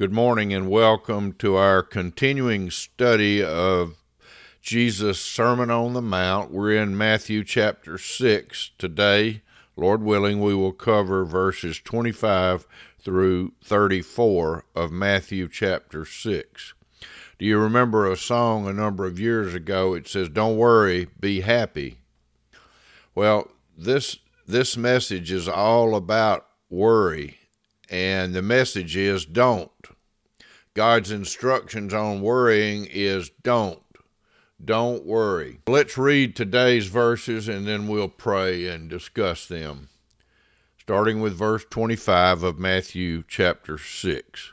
Good morning and welcome to our continuing study of Jesus' Sermon on the Mount. We're in Matthew chapter 6 today. Lord willing, we will cover verses 25 through 34 of Matthew chapter 6. Do you remember a song a number of years ago? It says, Don't worry, be happy. Well, this this message is all about worry, and the message is don't. God's instructions on worrying is don't. Don't worry. Let's read today's verses and then we'll pray and discuss them. Starting with verse 25 of Matthew chapter 6.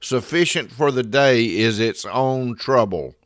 Sufficient for the day is its own trouble.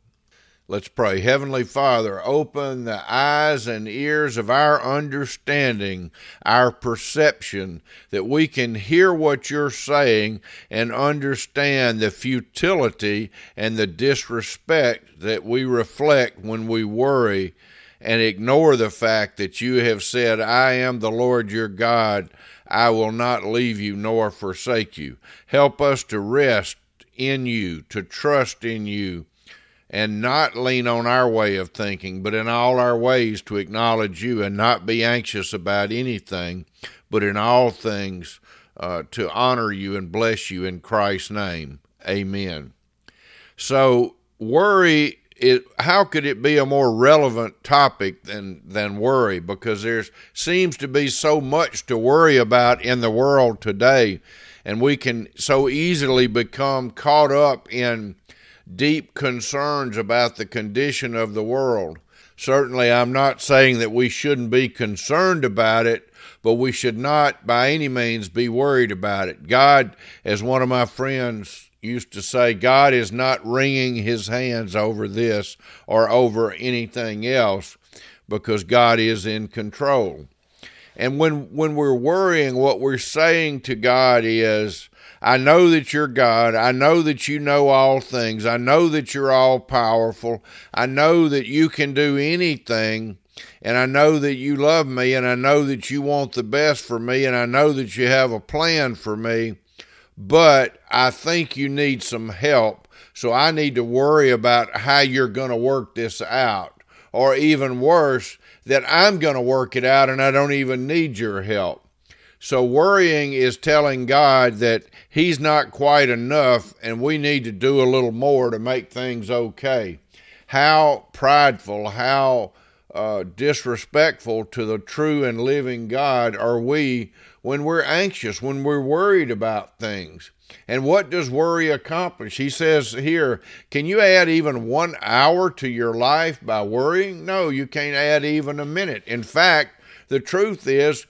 Let's pray. Heavenly Father, open the eyes and ears of our understanding, our perception, that we can hear what you're saying and understand the futility and the disrespect that we reflect when we worry and ignore the fact that you have said, I am the Lord your God. I will not leave you nor forsake you. Help us to rest in you, to trust in you, and not lean on our way of thinking, but in all our ways to acknowledge you and not be anxious about anything, but in all things uh, to honor you and bless you in Christ's name. Amen. So, worry it, how could it be a more relevant topic than than worry? Because there seems to be so much to worry about in the world today and we can so easily become caught up in deep concerns about the condition of the world. Certainly I'm not saying that we shouldn't be concerned about it but we should not by any means be worried about it. God as one of my friends used to say God is not wringing his hands over this or over anything else because God is in control. And when when we're worrying what we're saying to God is I know that you're God. I know that you know all things. I know that you're all powerful. I know that you can do anything. And I know that you love me. And I know that you want the best for me. And I know that you have a plan for me but I think you need some help. So I need to worry about how you're going to work this out. Or even worse, that I'm going to work it out and I don't even need your help. So worrying is telling God that He's not quite enough and we need to do a little more to make things okay. How prideful, how uh, disrespectful to the true and living God are we when we're anxious, when we're worried about things. And what does worry accomplish? He says here, can you add even one hour to your life by worrying? No, you can't add even a minute. In fact, the truth is,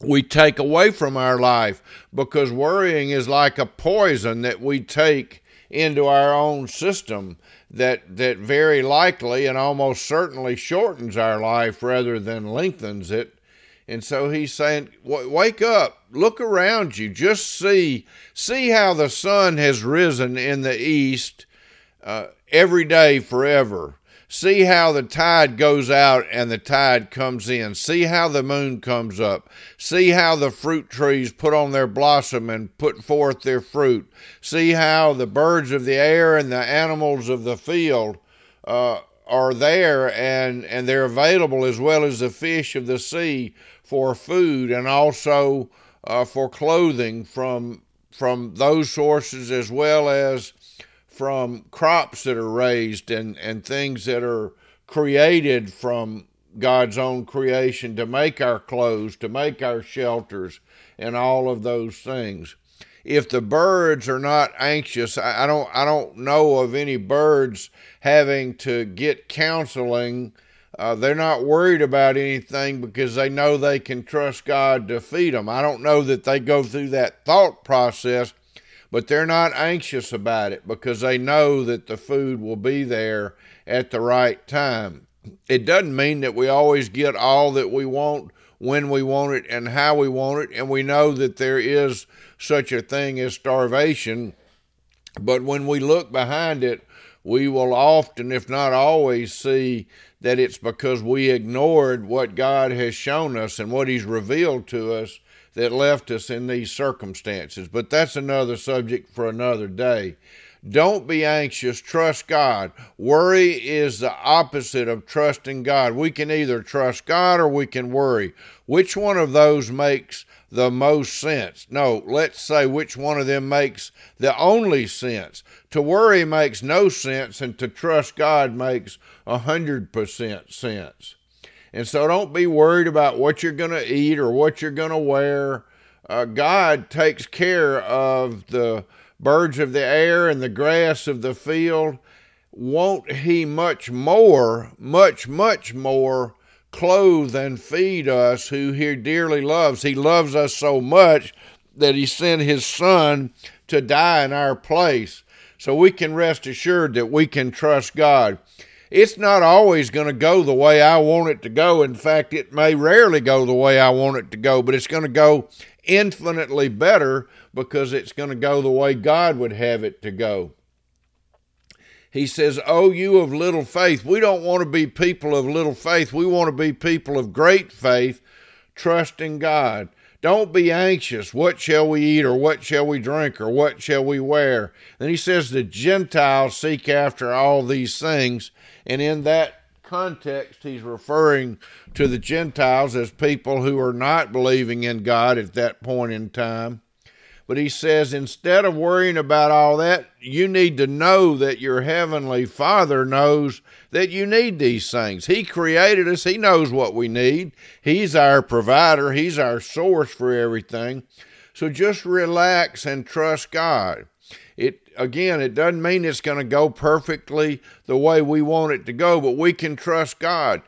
we take away from our life because worrying is like a poison that we take into our own system that that very likely and almost certainly shortens our life rather than lengthens it. And so he's saying, wake up, look around you, just see, see how the sun has risen in the east uh, every day forever. See how the tide goes out and the tide comes in. See how the moon comes up. See how the fruit trees put on their blossom and put forth their fruit. See how the birds of the air and the animals of the field uh, are there and, and they're available as well as the fish of the sea for food and also uh, for clothing from from those sources as well as from crops that are raised and, and things that are created from God's own creation to make our clothes, to make our shelters, and all of those things. If the birds are not anxious, I don't I don't know of any birds having to get counseling. Uh, they're not worried about anything because they know they can trust God to feed them. I don't know that they go through that thought process but they're not anxious about it because they know that the food will be there at the right time. It doesn't mean that we always get all that we want when we want it and how we want it, and we know that there is such a thing as starvation. But when we look behind it, we will often, if not always, see that it's because we ignored what God has shown us and what He's revealed to us that left us in these circumstances. But that's another subject for another day. Don't be anxious, trust God. Worry is the opposite of trusting God. We can either trust God or we can worry. Which one of those makes the most sense? No, let's say which one of them makes the only sense. To worry makes no sense, and to trust God makes a hundred percent sense. And so don't be worried about what you're going to eat or what you're going to wear. Uh, God takes care of the birds of the air and the grass of the field. Won't He much more, much, much more clothe and feed us who He dearly loves? He loves us so much that He sent His Son to die in our place. So we can rest assured that we can trust God it's not always going to go the way I want it to go. In fact, it may rarely go the way I want it to go, but it's going to go infinitely better because it's going to go the way God would have it to go. He says, Oh, you of little faith. We don't want to be people of little faith. We want to be people of great faith, trusting God. Don't be anxious. What shall we eat, or what shall we drink, or what shall we wear? Then he says, The Gentiles seek after all these things. And in that context, he's referring to the Gentiles as people who are not believing in God at that point in time. But he says, instead of worrying about all that, you need to know that your heavenly Father knows that you need these things. He created us, He knows what we need. He's our provider, He's our source for everything. So just relax and trust God. It again, it doesn't mean it's going to go perfectly the way we want it to go, but we can trust God.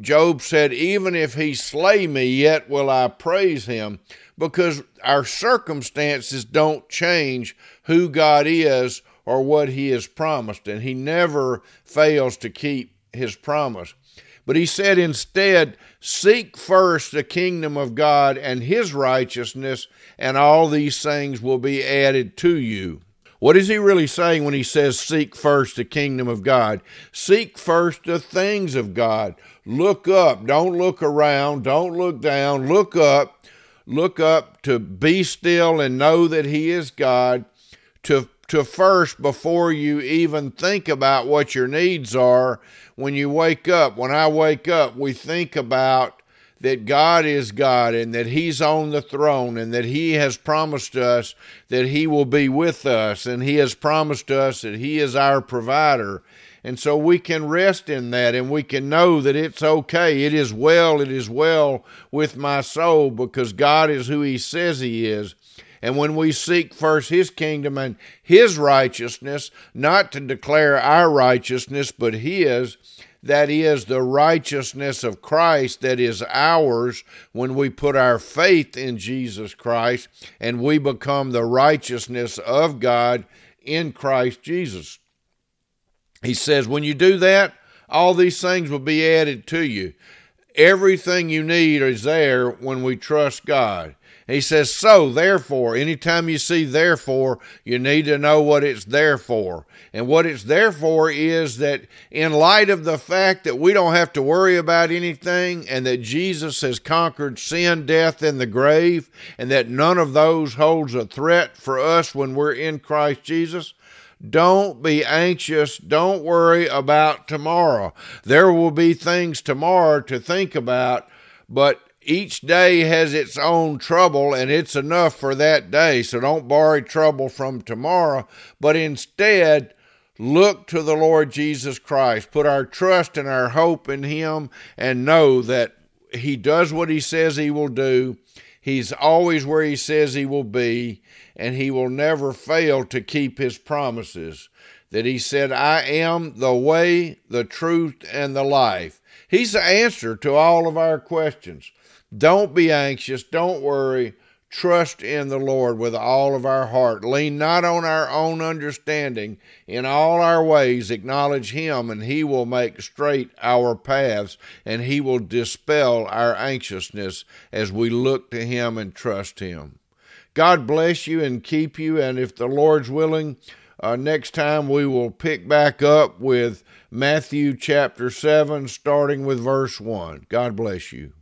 Job said, Even if he slay me, yet will I praise him, because our circumstances don't change who God is or what he has promised, and he never fails to keep his promise. But he said instead, Seek first the kingdom of God and his righteousness, and all these things will be added to you. What is he really saying when he says, Seek first the kingdom of God? Seek first the things of God. Look up. Don't look around. Don't look down. Look up. Look up to be still and know that he is God. To, to first, before you even think about what your needs are, when you wake up, when I wake up, we think about that God is God and that He's on the throne and that He has promised us that He will be with us and He has promised us that He is our provider. And so we can rest in that and we can know that it's okay. It is well, it is well with my soul because God is who He says He is. And when we seek first His kingdom and His righteousness, not to declare our righteousness, but His, that is the righteousness of Christ that is ours when we put our faith in Jesus Christ and we become the righteousness of God in Christ Jesus. He says, when you do that, all these things will be added to you. Everything you need is there when we trust God. He says, So, therefore, anytime you see therefore, you need to know what it's there for. And what it's there for is that in light of the fact that we don't have to worry about anything and that Jesus has conquered sin, death, and the grave, and that none of those holds a threat for us when we're in Christ Jesus, don't be anxious. Don't worry about tomorrow. There will be things tomorrow to think about, but each day has its own trouble and it's enough for that day. So don't borrow trouble from tomorrow, but instead look to the Lord Jesus Christ. Put our trust and our hope in Him and know that He does what He says He will do. He's always where He says He will be, and He will never fail to keep His promises. That He said, I am the way, the truth, and the life. He's the answer to all of our questions. Don't be anxious. Don't worry. Trust in the Lord with all of our heart. Lean not on our own understanding. In all our ways, acknowledge Him, and He will make straight our paths, and He will dispel our anxiousness as we look to Him and trust Him. God bless you and keep you. And if the Lord's willing, uh, next time we will pick back up with Matthew chapter 7, starting with verse 1. God bless you.